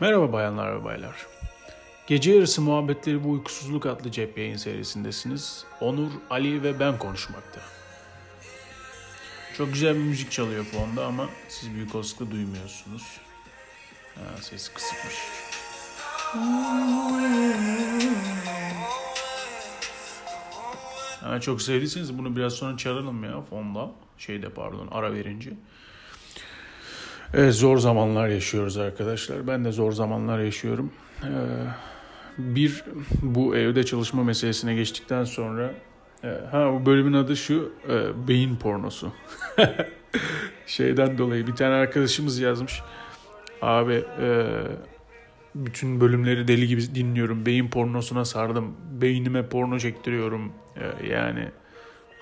Merhaba bayanlar ve baylar. Gece yarısı muhabbetleri bu uykusuzluk adlı cep yayın serisindesiniz. Onur, Ali ve ben konuşmakta. Çok güzel bir müzik çalıyor fonda ama siz büyük olasılıkla duymuyorsunuz. Ha, ses kısıkmış. Ha, çok sevdiyseniz bunu biraz sonra çalalım ya fonda. Şeyde pardon ara verince. Evet zor zamanlar yaşıyoruz arkadaşlar. Ben de zor zamanlar yaşıyorum. Ee, bir bu evde çalışma meselesine geçtikten sonra e, ha bu bölümün adı şu e, beyin pornosu. Şeyden dolayı bir tane arkadaşımız yazmış. Abi e, bütün bölümleri deli gibi dinliyorum. Beyin pornosuna sardım. Beynime porno çektiriyorum. Yani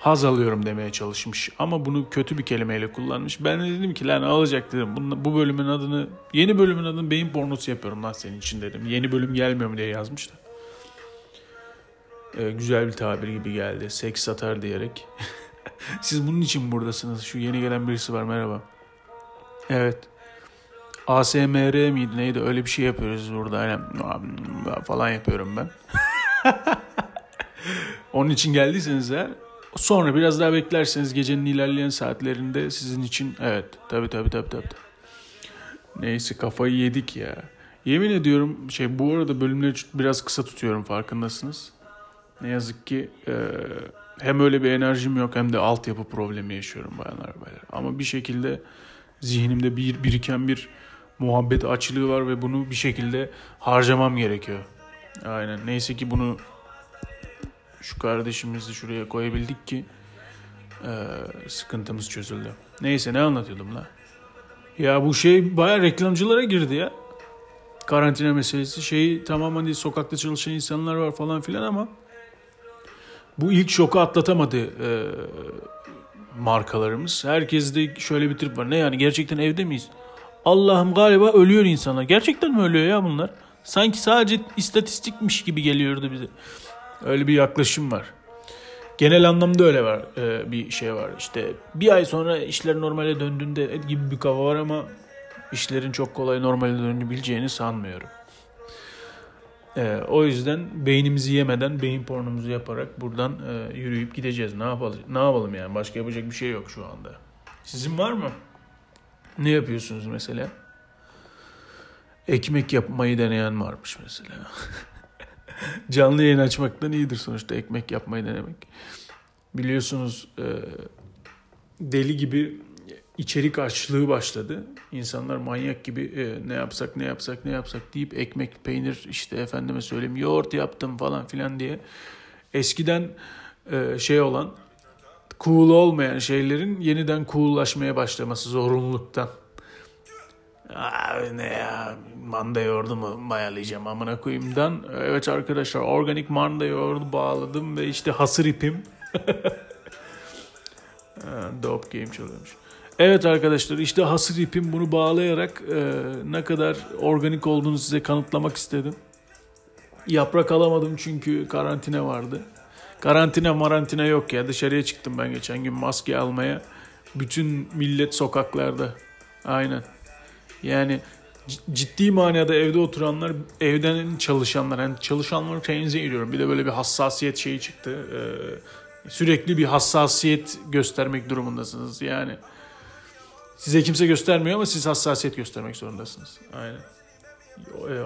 haz alıyorum demeye çalışmış. Ama bunu kötü bir kelimeyle kullanmış. Ben de dedim ki lan alacak dedim. Bunun, bu bölümün adını yeni bölümün adını beyin pornosu yapıyorum lan senin için dedim. Yeni bölüm gelmiyor mu diye yazmış da. Ee, güzel bir tabir gibi geldi. Seks satar diyerek. Siz bunun için buradasınız. Şu yeni gelen birisi var merhaba. Evet. ASMR miydi neydi öyle bir şey yapıyoruz burada. Aynen falan yapıyorum ben. Onun için geldiyseniz eğer Sonra biraz daha beklerseniz gecenin ilerleyen saatlerinde sizin için evet tabi tabi tabi tabi. Neyse kafayı yedik ya. Yemin ediyorum şey bu arada bölümleri biraz kısa tutuyorum farkındasınız. Ne yazık ki e, hem öyle bir enerjim yok hem de altyapı problemi yaşıyorum bayanlar baylar. Ama bir şekilde zihnimde bir biriken bir muhabbet açlığı var ve bunu bir şekilde harcamam gerekiyor. Aynen. Neyse ki bunu şu kardeşimizi şuraya koyabildik ki e, sıkıntımız çözüldü. Neyse ne anlatıyordum la? Ya bu şey baya reklamcılara girdi ya. Karantina meselesi. Şeyi tamam hani sokakta çalışan insanlar var falan filan ama bu ilk şoku atlatamadı e, markalarımız. Herkes de şöyle bir trip var. Ne yani gerçekten evde miyiz? Allah'ım galiba ölüyor insanlar. Gerçekten mi ölüyor ya bunlar? Sanki sadece istatistikmiş gibi geliyordu bize. Öyle bir yaklaşım var. Genel anlamda öyle var e, bir şey var. İşte bir ay sonra işler normale döndüğünde gibi bir kafa var ama işlerin çok kolay normale dönebileceğini sanmıyorum. E, o yüzden beynimizi yemeden beyin pornomuzu yaparak buradan e, yürüyüp gideceğiz. Ne yapalım? Ne yapalım yani? Başka yapacak bir şey yok şu anda. Sizin var mı? Ne yapıyorsunuz mesela? Ekmek yapmayı deneyen varmış mesela. canlı yayın açmaktan iyidir sonuçta ekmek yapmayı denemek. Biliyorsunuz e, deli gibi içerik açlığı başladı. İnsanlar manyak gibi e, ne yapsak ne yapsak ne yapsak deyip ekmek, peynir işte efendime söyleyeyim yoğurt yaptım falan filan diye eskiden e, şey olan cool olmayan şeylerin yeniden coollaşmaya başlaması zorunluluktan. Abi ne ya manda yoğurdu mu mayalayacağım amına koyayımdan. Evet arkadaşlar organik manda yoğurdu bağladım ve işte hasır ipim. Dope game çalıyormuş. Evet arkadaşlar işte hasır ipim bunu bağlayarak e, ne kadar organik olduğunu size kanıtlamak istedim. Yaprak alamadım çünkü karantina vardı. Karantina marantina yok ya dışarıya çıktım ben geçen gün maske almaya. Bütün millet sokaklarda. Aynen. Yani ciddi manada evde oturanlar, evden çalışanlar, yani çalışanları tenzih ediyorum. Bir de böyle bir hassasiyet şeyi çıktı. Ee, sürekli bir hassasiyet göstermek durumundasınız. Yani size kimse göstermiyor ama siz hassasiyet göstermek zorundasınız. Aynen.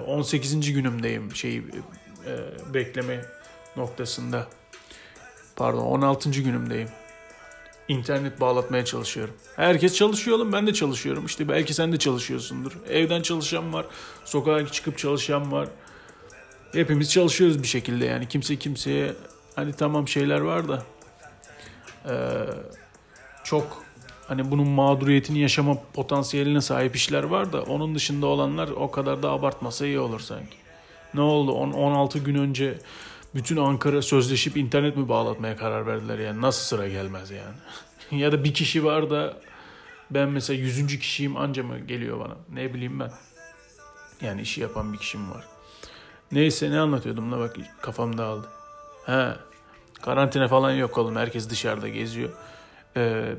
18. Ee, günümdeyim şey e, bekleme noktasında. Pardon 16. günümdeyim internet bağlatmaya çalışıyorum. Herkes çalışıyor oğlum ben de çalışıyorum. İşte belki sen de çalışıyorsundur. Evden çalışan var. Sokağa çıkıp çalışan var. Hepimiz çalışıyoruz bir şekilde yani. Kimse kimseye hani tamam şeyler var da ee, çok hani bunun mağduriyetini yaşama potansiyeline sahip işler var da onun dışında olanlar o kadar da abartmasa iyi olur sanki. Ne oldu? 16 gün önce bütün Ankara sözleşip internet mi bağlatmaya karar verdiler yani nasıl sıra gelmez yani. ya da bir kişi var da ben mesela yüzüncü kişiyim anca mı geliyor bana ne bileyim ben. Yani işi yapan bir kişim var. Neyse ne anlatıyordum da bak kafam dağıldı. He karantina falan yok oğlum herkes dışarıda geziyor. Ee,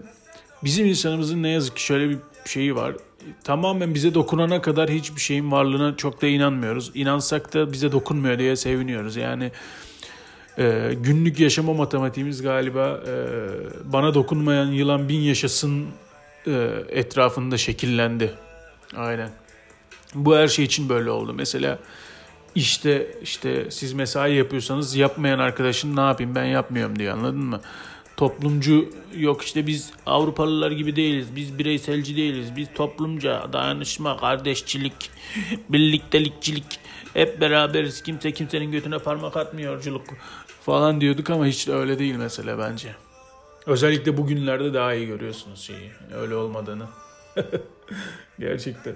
bizim insanımızın ne yazık ki şöyle bir şeyi var. Tamamen bize dokunana kadar hiçbir şeyin varlığına çok da inanmıyoruz. İnansak da bize dokunmuyor diye seviniyoruz. Yani e, günlük yaşama matematiğimiz galiba e, bana dokunmayan yılan bin yaşasın e, etrafında şekillendi. Aynen. Bu her şey için böyle oldu. Mesela işte işte siz mesai yapıyorsanız yapmayan arkadaşın ne yapayım ben yapmıyorum diyor anladın mı? Toplumcu yok işte biz Avrupalılar gibi değiliz. Biz bireyselci değiliz. Biz toplumca, dayanışma, kardeşçilik, birliktelikçilik hep beraberiz. Kimse kimsenin götüne parmak atmıyorculuk falan diyorduk ama hiç de öyle değil mesela bence. Özellikle bugünlerde daha iyi görüyorsunuz şeyi. Öyle olmadığını. Gerçekten.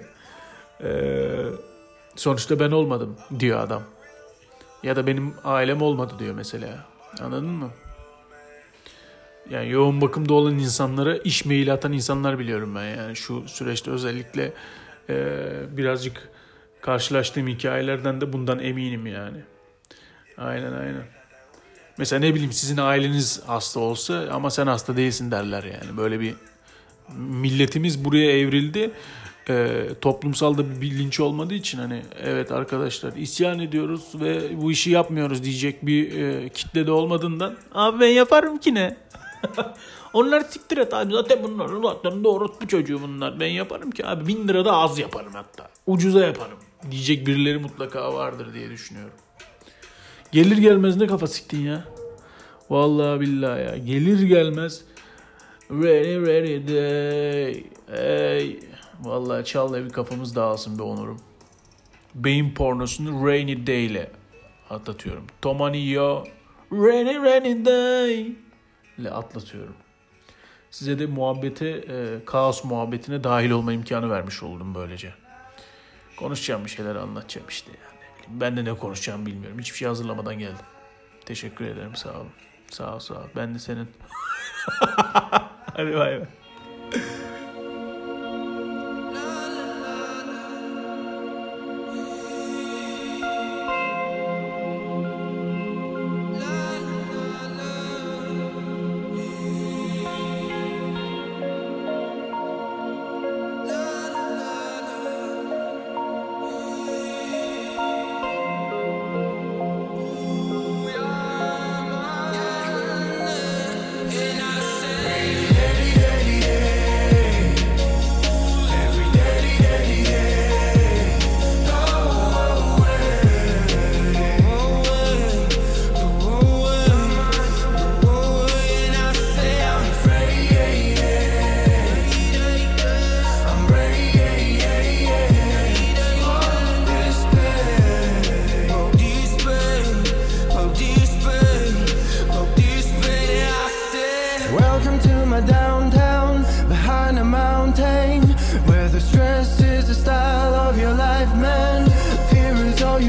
Ee, sonuçta ben olmadım diyor adam. Ya da benim ailem olmadı diyor mesela. Anladın mı? Yani yoğun bakımda olan insanlara iş maili atan insanlar biliyorum ben yani şu süreçte özellikle e, birazcık karşılaştığım hikayelerden de bundan eminim yani. Aynen aynen. Mesela ne bileyim sizin aileniz hasta olsa ama sen hasta değilsin derler yani. Böyle bir milletimiz buraya evrildi. E, toplumsal da bir bilinç olmadığı için hani evet arkadaşlar isyan ediyoruz ve bu işi yapmıyoruz diyecek bir e, kitle de olmadığından abi ben yaparım ki ne? Onlar siktir et abi zaten bunlar zaten doğru bu çocuğu bunlar ben yaparım ki abi bin lira da az yaparım hatta ucuza yaparım diyecek birileri mutlaka vardır diye düşünüyorum. Gelir gelmez ne kafa siktin ya. Vallahi billahi ya. Gelir gelmez. Ready ready day. Hey. Vallahi çal da bir kafamız dağılsın be Onur'um. Beyin pornosunu Rainy Day ile atlatıyorum. Tomanio Rainy Rainy Day ile atlatıyorum. Size de muhabbete, e, kaos muhabbetine dahil olma imkanı vermiş oldum böylece. Konuşacağım bir şeyler anlatacağım işte yani. Ben de ne konuşacağımı bilmiyorum. Hiçbir şey hazırlamadan geldim. Teşekkür ederim sağ olun. Sağ ol sağ ol. Ben de senin. Hadi bay bay.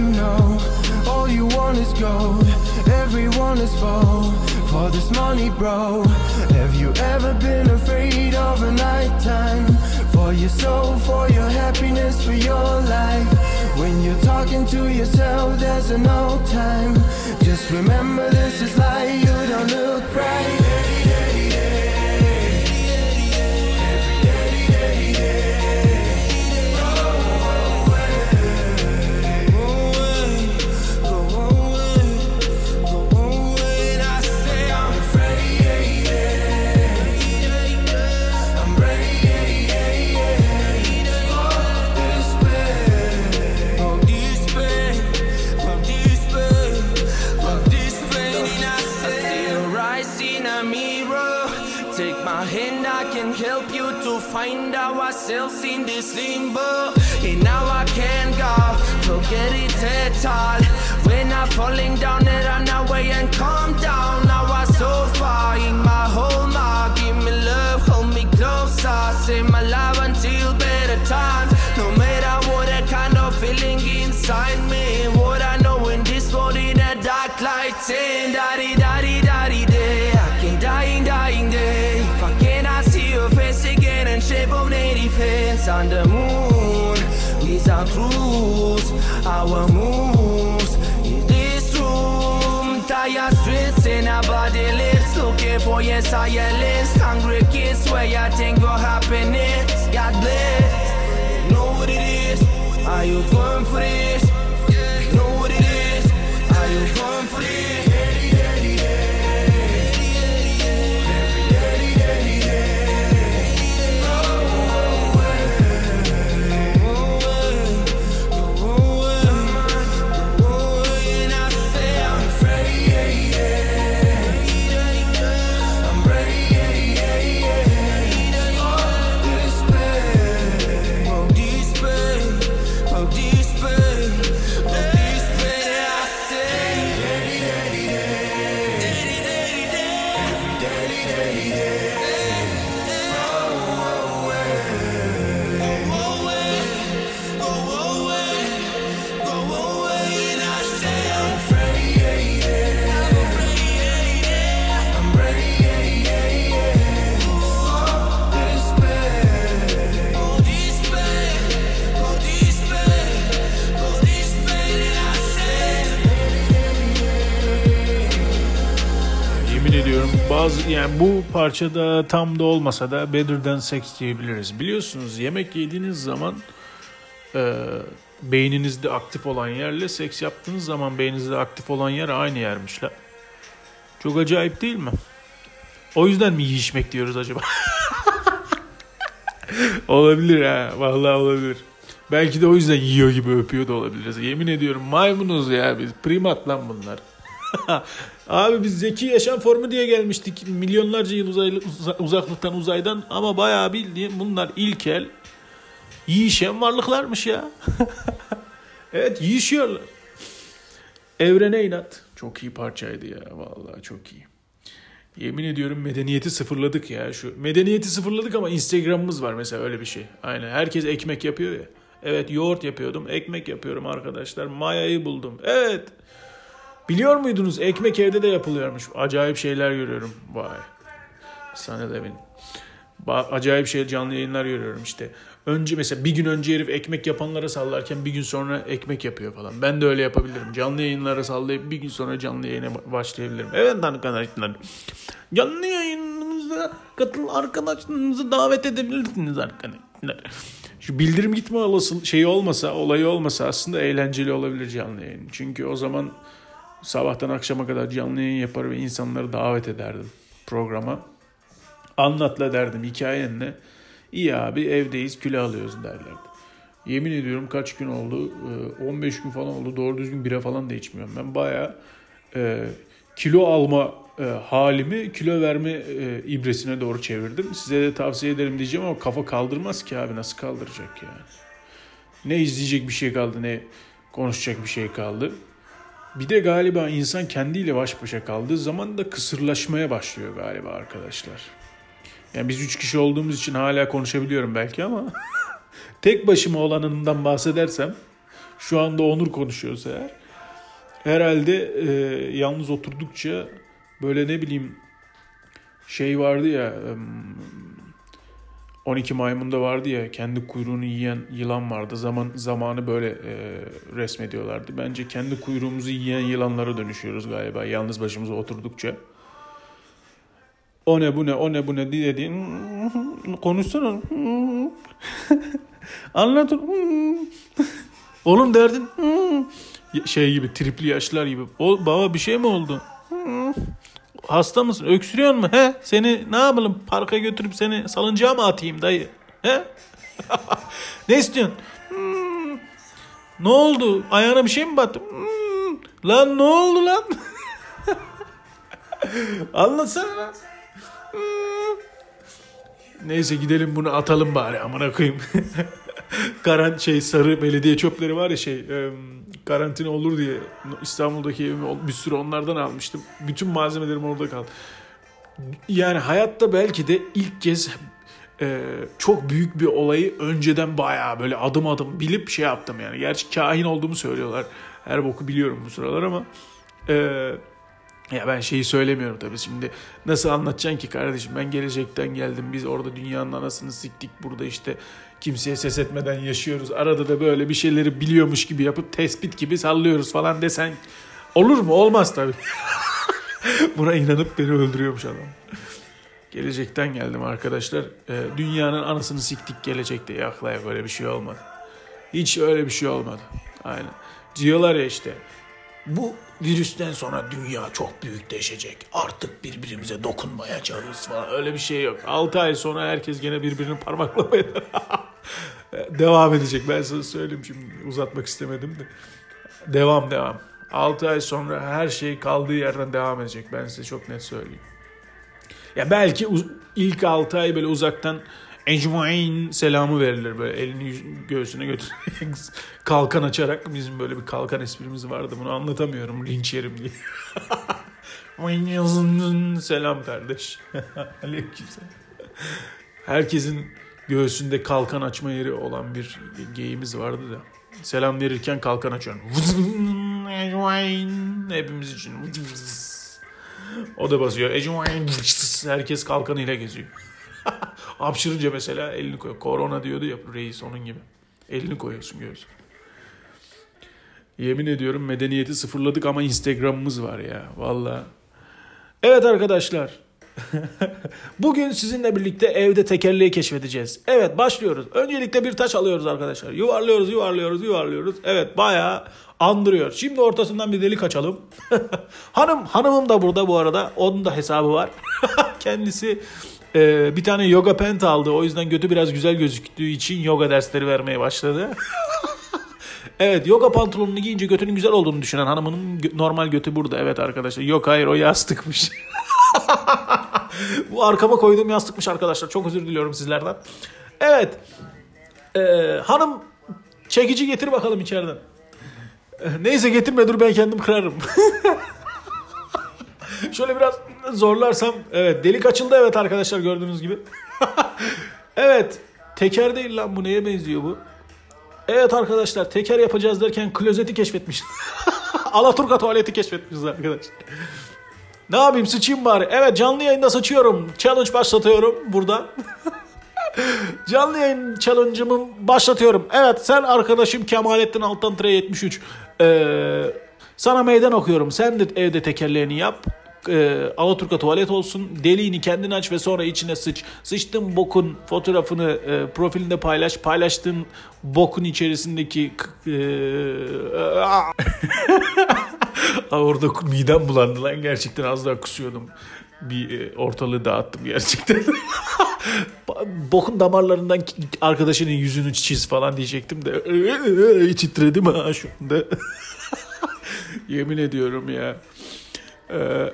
You know, all you want is gold. Everyone is full for this money, bro. Have you ever been afraid of a nighttime? For your soul, for your happiness, for your life. When you're talking to yourself, there's no time. Just remember this is life, you don't look right. Take my hand, I can help you to find ourselves in this limbo. And now I can't go, forget it at all. When I'm falling down, I run away and calm down. Now I'm so far in my home, our moves. In this room, tired streets in our body lips, looking for your silence. Hungry kids, where you think of happiness. Yani bu parçada tam da olmasa da better than sex diyebiliriz. Biliyorsunuz yemek yediğiniz zaman e, beyninizde aktif olan yerle seks yaptığınız zaman beyninizde aktif olan yer aynı yermişler. Çok acayip değil mi? O yüzden mi yiyişmek diyoruz acaba? olabilir ha. Vallahi olabilir. Belki de o yüzden yiyor gibi öpüyor da olabiliriz. Yemin ediyorum maymunuz ya biz. Primat lan bunlar. Abi biz zeki yaşam formu diye gelmiştik. Milyonlarca yıl uzay, uzaklıktan uzaydan ama bayağı bildiğim bunlar ilkel yiyişen varlıklarmış ya. evet yiyişiyorlar. Evrene inat. Çok iyi parçaydı ya vallahi çok iyi. Yemin ediyorum medeniyeti sıfırladık ya şu. Medeniyeti sıfırladık ama Instagram'ımız var mesela öyle bir şey. Aynen herkes ekmek yapıyor ya. Evet yoğurt yapıyordum. Ekmek yapıyorum arkadaşlar. Mayayı buldum. Evet. Biliyor muydunuz ekmek evde de yapılıyormuş. Acayip şeyler görüyorum. Vay. Sana da. Acayip şey canlı yayınlar görüyorum işte. Önce mesela bir gün önce herif ekmek yapanlara sallarken bir gün sonra ekmek yapıyor falan. Ben de öyle yapabilirim. Canlı yayınlara sallayıp bir gün sonra canlı yayına başlayabilirim. Evet arkadaşlar. Canlı yayınınıza katıl arkadaşlarınızı davet edebilirsiniz arkadaşlar. Şu bildirim gitme olası şeyi olmasa, olayı olmasa aslında eğlenceli olabilir canlı yayın. Çünkü o zaman sabahtan akşama kadar canlı yayın yapar ve insanları davet ederdim programa. Anlatla derdim hikayen ne? İyi abi evdeyiz kilo alıyoruz derlerdi. Yemin ediyorum kaç gün oldu? 15 gün falan oldu. Doğru düzgün bira falan da içmiyorum. Ben baya e, kilo alma e, halimi kilo verme e, ibresine doğru çevirdim. Size de tavsiye ederim diyeceğim ama kafa kaldırmaz ki abi nasıl kaldıracak yani. Ne izleyecek bir şey kaldı ne konuşacak bir şey kaldı. Bir de galiba insan kendiyle baş başa kaldığı zaman da kısırlaşmaya başlıyor galiba arkadaşlar. Yani biz üç kişi olduğumuz için hala konuşabiliyorum belki ama tek başıma olanından bahsedersem şu anda Onur konuşuyorsa eğer herhalde e, yalnız oturdukça böyle ne bileyim şey vardı ya 12 maymunda vardı ya kendi kuyruğunu yiyen yılan vardı. Zaman zamanı böyle e, resmediyorlardı. Bence kendi kuyruğumuzu yiyen yılanlara dönüşüyoruz galiba yalnız başımıza oturdukça. O ne bu ne o ne bu ne diye dediğin konuşsana. Anlatın. Oğlum derdin şey gibi tripli yaşlar gibi. O, baba bir şey mi oldu? Hasta mısın? Öksürüyor mu? He? Seni ne yapalım? Parka götürüp seni salıncağa mı atayım dayı? He? ne istiyorsun? Hmm. Ne oldu? Ayağına bir şey mi battı? Hmm. Lan ne oldu lan? Anlatsana lan. Hmm. Neyse gidelim bunu atalım bari amına koyayım. Karan şey sarı belediye çöpleri var ya şey e, karantina olur diye İstanbul'daki evimi bir sürü onlardan almıştım. Bütün malzemelerim orada kaldı. Yani hayatta belki de ilk kez e, çok büyük bir olayı önceden bayağı böyle adım adım bilip şey yaptım yani. Gerçi kahin olduğumu söylüyorlar. Her boku biliyorum bu sıralar ama e, ya ben şeyi söylemiyorum tabii şimdi nasıl anlatacaksın ki kardeşim ben gelecekten geldim biz orada dünyanın anasını siktik burada işte kimseye ses etmeden yaşıyoruz. Arada da böyle bir şeyleri biliyormuş gibi yapıp tespit gibi sallıyoruz falan desen olur mu? Olmaz tabii. Buna inanıp beni öldürüyormuş adam. Gelecekten geldim arkadaşlar. E, dünyanın anasını siktik gelecekte. Yaklaya böyle bir şey olmadı. Hiç öyle bir şey olmadı. Aynen. Diyorlar ya işte bu virüsten sonra dünya çok büyükleşecek. Artık birbirimize dokunmayacağız falan. Öyle bir şey yok. 6 ay sonra herkes gene birbirini parmaklamaya devam edecek. Ben sana söyleyeyim şimdi uzatmak istemedim de. Devam devam. 6 ay sonra her şey kaldığı yerden devam edecek. Ben size çok net söyleyeyim. Ya belki ilk 6 ay böyle uzaktan Ecmain selamı verilir böyle elini göğsüne götürerek kalkan açarak bizim böyle bir kalkan esprimiz vardı bunu anlatamıyorum linç yerim diye. Selam kardeş. Aleykümselam. Herkesin göğsünde kalkan açma yeri olan bir geyimiz vardı da. Selam verirken kalkan açıyorum. Hepimiz için. O da basıyor. Herkes kalkanıyla geziyor. Hapşırınca mesela elini koyuyor. Korona diyordu ya reis onun gibi. Elini koyuyorsun göğsüne. Yemin ediyorum medeniyeti sıfırladık ama Instagram'ımız var ya. Valla. Evet arkadaşlar. Bugün sizinle birlikte evde tekerleği keşfedeceğiz. Evet başlıyoruz. Öncelikle bir taş alıyoruz arkadaşlar. Yuvarlıyoruz, yuvarlıyoruz, yuvarlıyoruz. Evet bayağı andırıyor. Şimdi ortasından bir delik açalım. Hanım, hanımım da burada bu arada. Onun da hesabı var. Kendisi e, bir tane yoga pant aldı. O yüzden götü biraz güzel gözüktüğü için yoga dersleri vermeye başladı. Evet yoga pantolonunu giyince götünün güzel olduğunu düşünen hanımının normal götü burada. Evet arkadaşlar. Yok hayır o yastıkmış. Bu arkama koyduğum yastıkmış arkadaşlar. Çok özür diliyorum sizlerden. Evet. Ee, hanım çekici getir bakalım içeriden. Ee, Neyse getirme dur ben kendim kırarım. Şöyle biraz zorlarsam. Evet delik açıldı evet arkadaşlar gördüğünüz gibi. evet. Teker değil lan bu neye benziyor bu? Evet arkadaşlar teker yapacağız derken klozeti keşfetmiş. Alaturka tuvaleti keşfetmişiz arkadaşlar. Ne yapayım sıçayım bari. Evet canlı yayında sıçıyorum. Challenge başlatıyorum burada. canlı yayın challenge'ımı başlatıyorum. Evet sen arkadaşım Kemalettin Altan 73. Ee, sana meydan okuyorum. Sen de evde tekerleğini yap. Ee, Alaturka tuvalet olsun. Deliğini kendin aç ve sonra içine sıç. Sıçtığın bokun fotoğrafını e, profilinde paylaş. Paylaştığın bokun içerisindeki e, orada midem bulandı lan gerçekten az daha kusuyordum. Bir e, ortalığı dağıttım gerçekten. Bokun damarlarından arkadaşının yüzünü çiz falan diyecektim de titredim ha şu anda. Yemin ediyorum ya. Ee,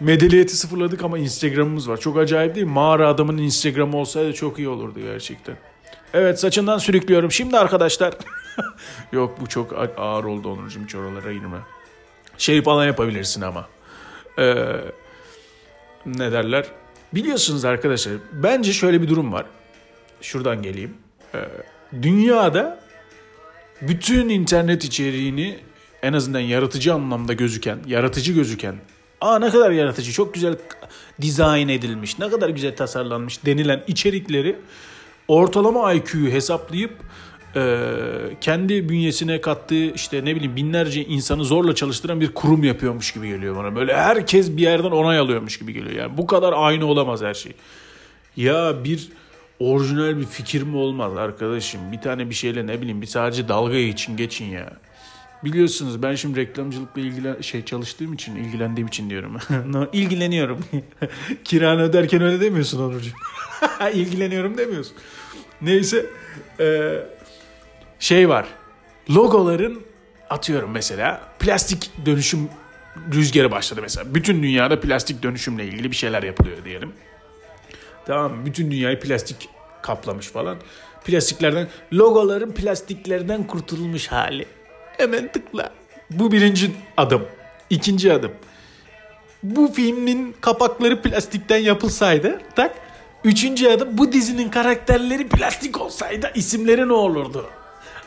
medeniyeti sıfırladık ama Instagram'ımız var. Çok acayip değil mi? Mağara adamın Instagram'ı olsaydı çok iyi olurdu gerçekten. Evet saçından sürüklüyorum. Şimdi arkadaşlar. Yok bu çok ağır oldu Onurcuğum hiç oralara girme. Şey falan yapabilirsin ama. Ee, ne derler? Biliyorsunuz arkadaşlar bence şöyle bir durum var. Şuradan geleyim. Ee, dünyada bütün internet içeriğini en azından yaratıcı anlamda gözüken, yaratıcı gözüken, aa ne kadar yaratıcı, çok güzel dizayn edilmiş, ne kadar güzel tasarlanmış denilen içerikleri ortalama IQ'yu hesaplayıp e, kendi bünyesine kattığı işte ne bileyim binlerce insanı zorla çalıştıran bir kurum yapıyormuş gibi geliyor bana. Böyle herkes bir yerden onay alıyormuş gibi geliyor. Yani bu kadar aynı olamaz her şey. Ya bir orijinal bir fikir mi olmaz arkadaşım? Bir tane bir şeyle ne bileyim bir sadece dalga için geçin ya. Biliyorsunuz ben şimdi reklamcılıkla ilgilen şey çalıştığım için ilgilendiğim için diyorum. İlgileniyorum. Kiranı öderken öyle demiyorsun Onurcuğum. İlgileniyorum demiyorsun. Neyse e, şey var. Logoların atıyorum mesela plastik dönüşüm rüzgarı başladı mesela. Bütün dünyada plastik dönüşümle ilgili bir şeyler yapılıyor diyelim. Tamam? Bütün dünyayı plastik kaplamış falan. Plastiklerden, logoların plastiklerden kurtulmuş hali. Hemen tıkla. Bu birinci adım. İkinci adım. Bu filmin kapakları plastikten yapılsaydı tak. Üçüncü adım bu dizinin karakterleri plastik olsaydı isimleri ne olurdu?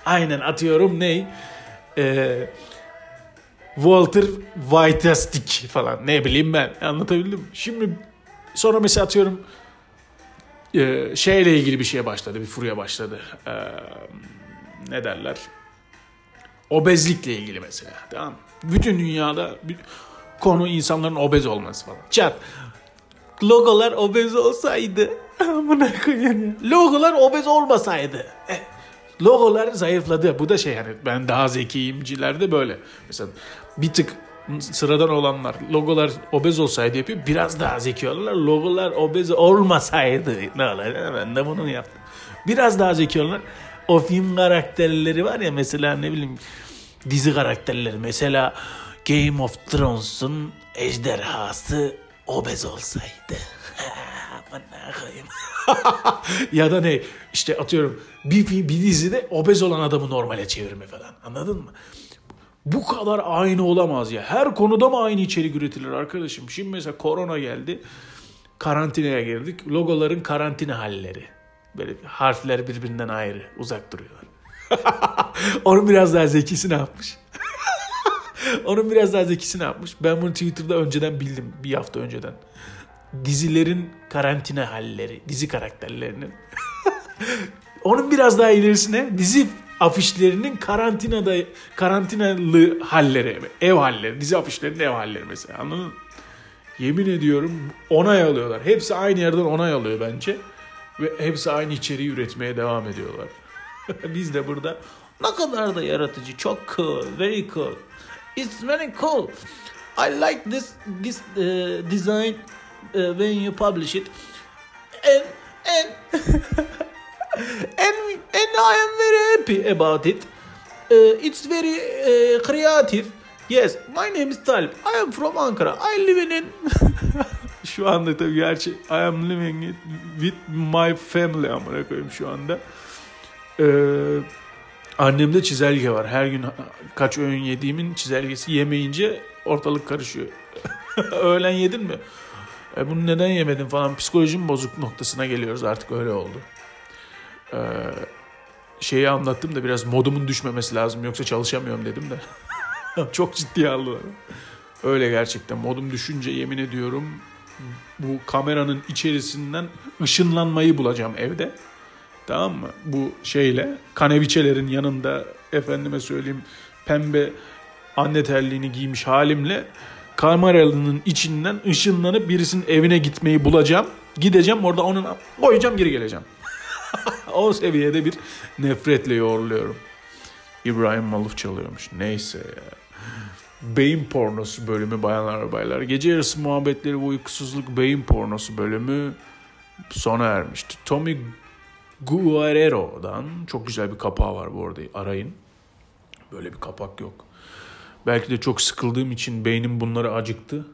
Aynen atıyorum ney? Ee, Walter Whiteastic falan ne bileyim ben anlatabildim. mi? Şimdi sonra mesela atıyorum e, şeyle ilgili bir şeye başladı bir furya başladı. Ee, ne derler? Obezlikle ilgili mesela tamam? Bütün dünyada konu insanların obez olması falan. Çat. Logolar obez olsaydı amına koyayım ya. Logolar obez olmasaydı. Logolar zayıfladı. Bu da şey yani ben daha zekiyimcilerde böyle. Mesela bir tık sıradan olanlar logolar obez olsaydı yapıyor. Biraz daha zeki olurlar. Logolar obez olmasaydı ne olur? Ben de bunu yaptım. Biraz daha zeki olurlar. O film karakterleri var ya mesela ne bileyim dizi karakterleri. Mesela Game of Thrones'un ejderhası obez olsaydı. Ya da ne işte atıyorum bir, bir, bir dizide obez olan adamı normale çevirme falan anladın mı? Bu kadar aynı olamaz ya. Her konuda mı aynı içerik üretilir arkadaşım? Şimdi mesela korona geldi. Karantinaya girdik. Logoların karantina halleri. Böyle harfler birbirinden ayrı. Uzak duruyorlar. Onun biraz daha zekisi ne yapmış? Onun biraz daha zekisi ne yapmış? Ben bunu Twitter'da önceden bildim. Bir hafta önceden. Dizilerin karantina halleri. Dizi karakterlerinin. Onun biraz daha ilerisine dizi afişlerinin karantinada karantinalı halleri, ev halleri, dizi afişlerinin ev halleri mesela anladın mı? Yemin ediyorum onay alıyorlar. Hepsi aynı yerden onay alıyor bence. Ve hepsi aynı içeriği üretmeye devam ediyorlar. Biz de burada ne kadar da yaratıcı. Çok cool. Very cool. It's very cool. I like this this uh, design uh, when you publish it. And and and and I am very happy about it. Uh, it's very uh, creative. Yes, my name is Talip. I am from Ankara. I live in şu anda tabii gerçi I am living it with my family amına koyayım şu anda. Ee, annemde çizelge var. Her gün kaç öğün yediğimin çizelgesi yemeyince ortalık karışıyor. Öğlen yedin mi? E, bunu neden yemedin falan psikolojim bozuk noktasına geliyoruz artık öyle oldu. Ee, şeyi anlattım da biraz modumun düşmemesi lazım yoksa çalışamıyorum dedim de. Çok ciddiye aldılar. Öyle gerçekten modum düşünce yemin ediyorum bu kameranın içerisinden ışınlanmayı bulacağım evde. Tamam mı? Bu şeyle kaneviçelerin yanında efendime söyleyeyim pembe anne terliğini giymiş halimle kameranın içinden ışınlanıp birisinin evine gitmeyi bulacağım. Gideceğim orada onun koyacağım geri geleceğim. o seviyede bir nefretle yoğruluyorum. İbrahim Maluf çalıyormuş. Neyse ya. Beyin pornosu bölümü bayanlar ve baylar. Gece yarısı muhabbetleri ve uykusuzluk beyin pornosu bölümü sona ermişti. Tommy Guerrero'dan çok güzel bir kapağı var bu arada arayın. Böyle bir kapak yok. Belki de çok sıkıldığım için beynim bunları acıktı.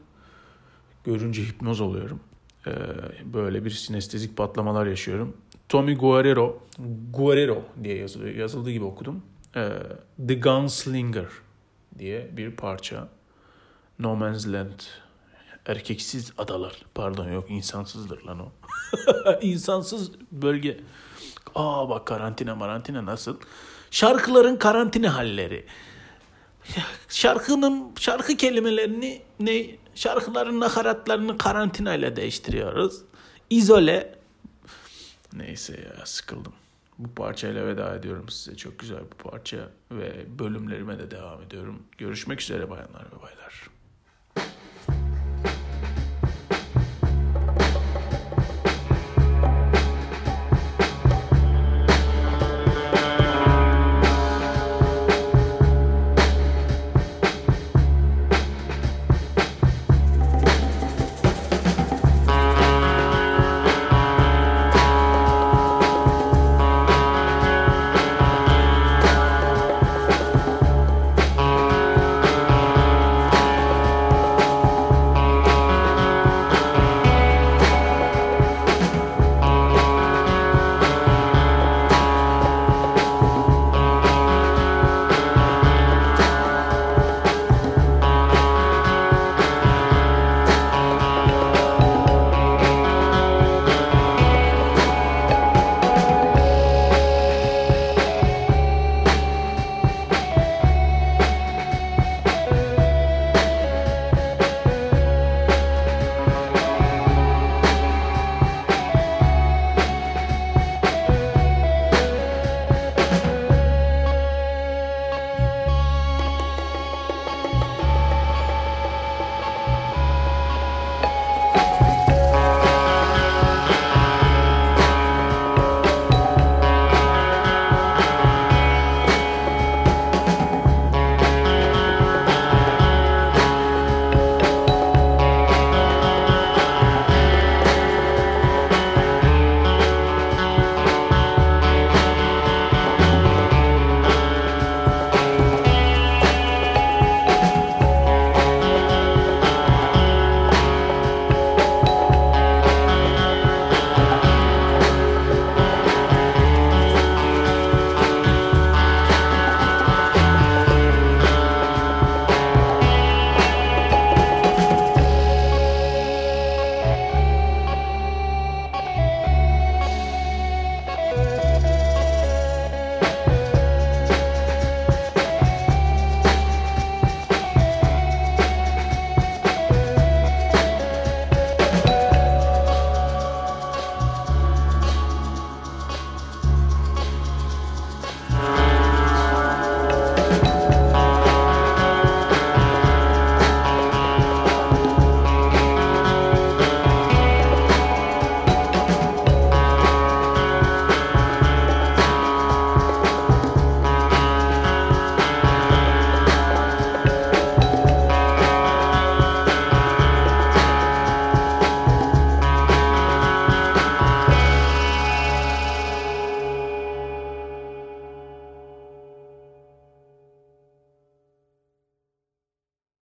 Görünce hipnoz oluyorum. Ee, böyle bir sinestezik patlamalar yaşıyorum. Tommy Guerrero, Guerrero diye yazılıyor, yazıldığı gibi okudum. Ee, The Gunslinger diye bir parça. No Man's Land. Erkeksiz adalar. Pardon yok insansızdır lan o. İnsansız bölge. Aa bak karantina marantina nasıl? Şarkıların karantina halleri. Şarkının şarkı kelimelerini ne şarkıların nakaratlarını karantina ile değiştiriyoruz. İzole. Neyse ya sıkıldım. Bu parçayla veda ediyorum size. Çok güzel bir parça ve bölümlerime de devam ediyorum. Görüşmek üzere bayanlar ve baylar.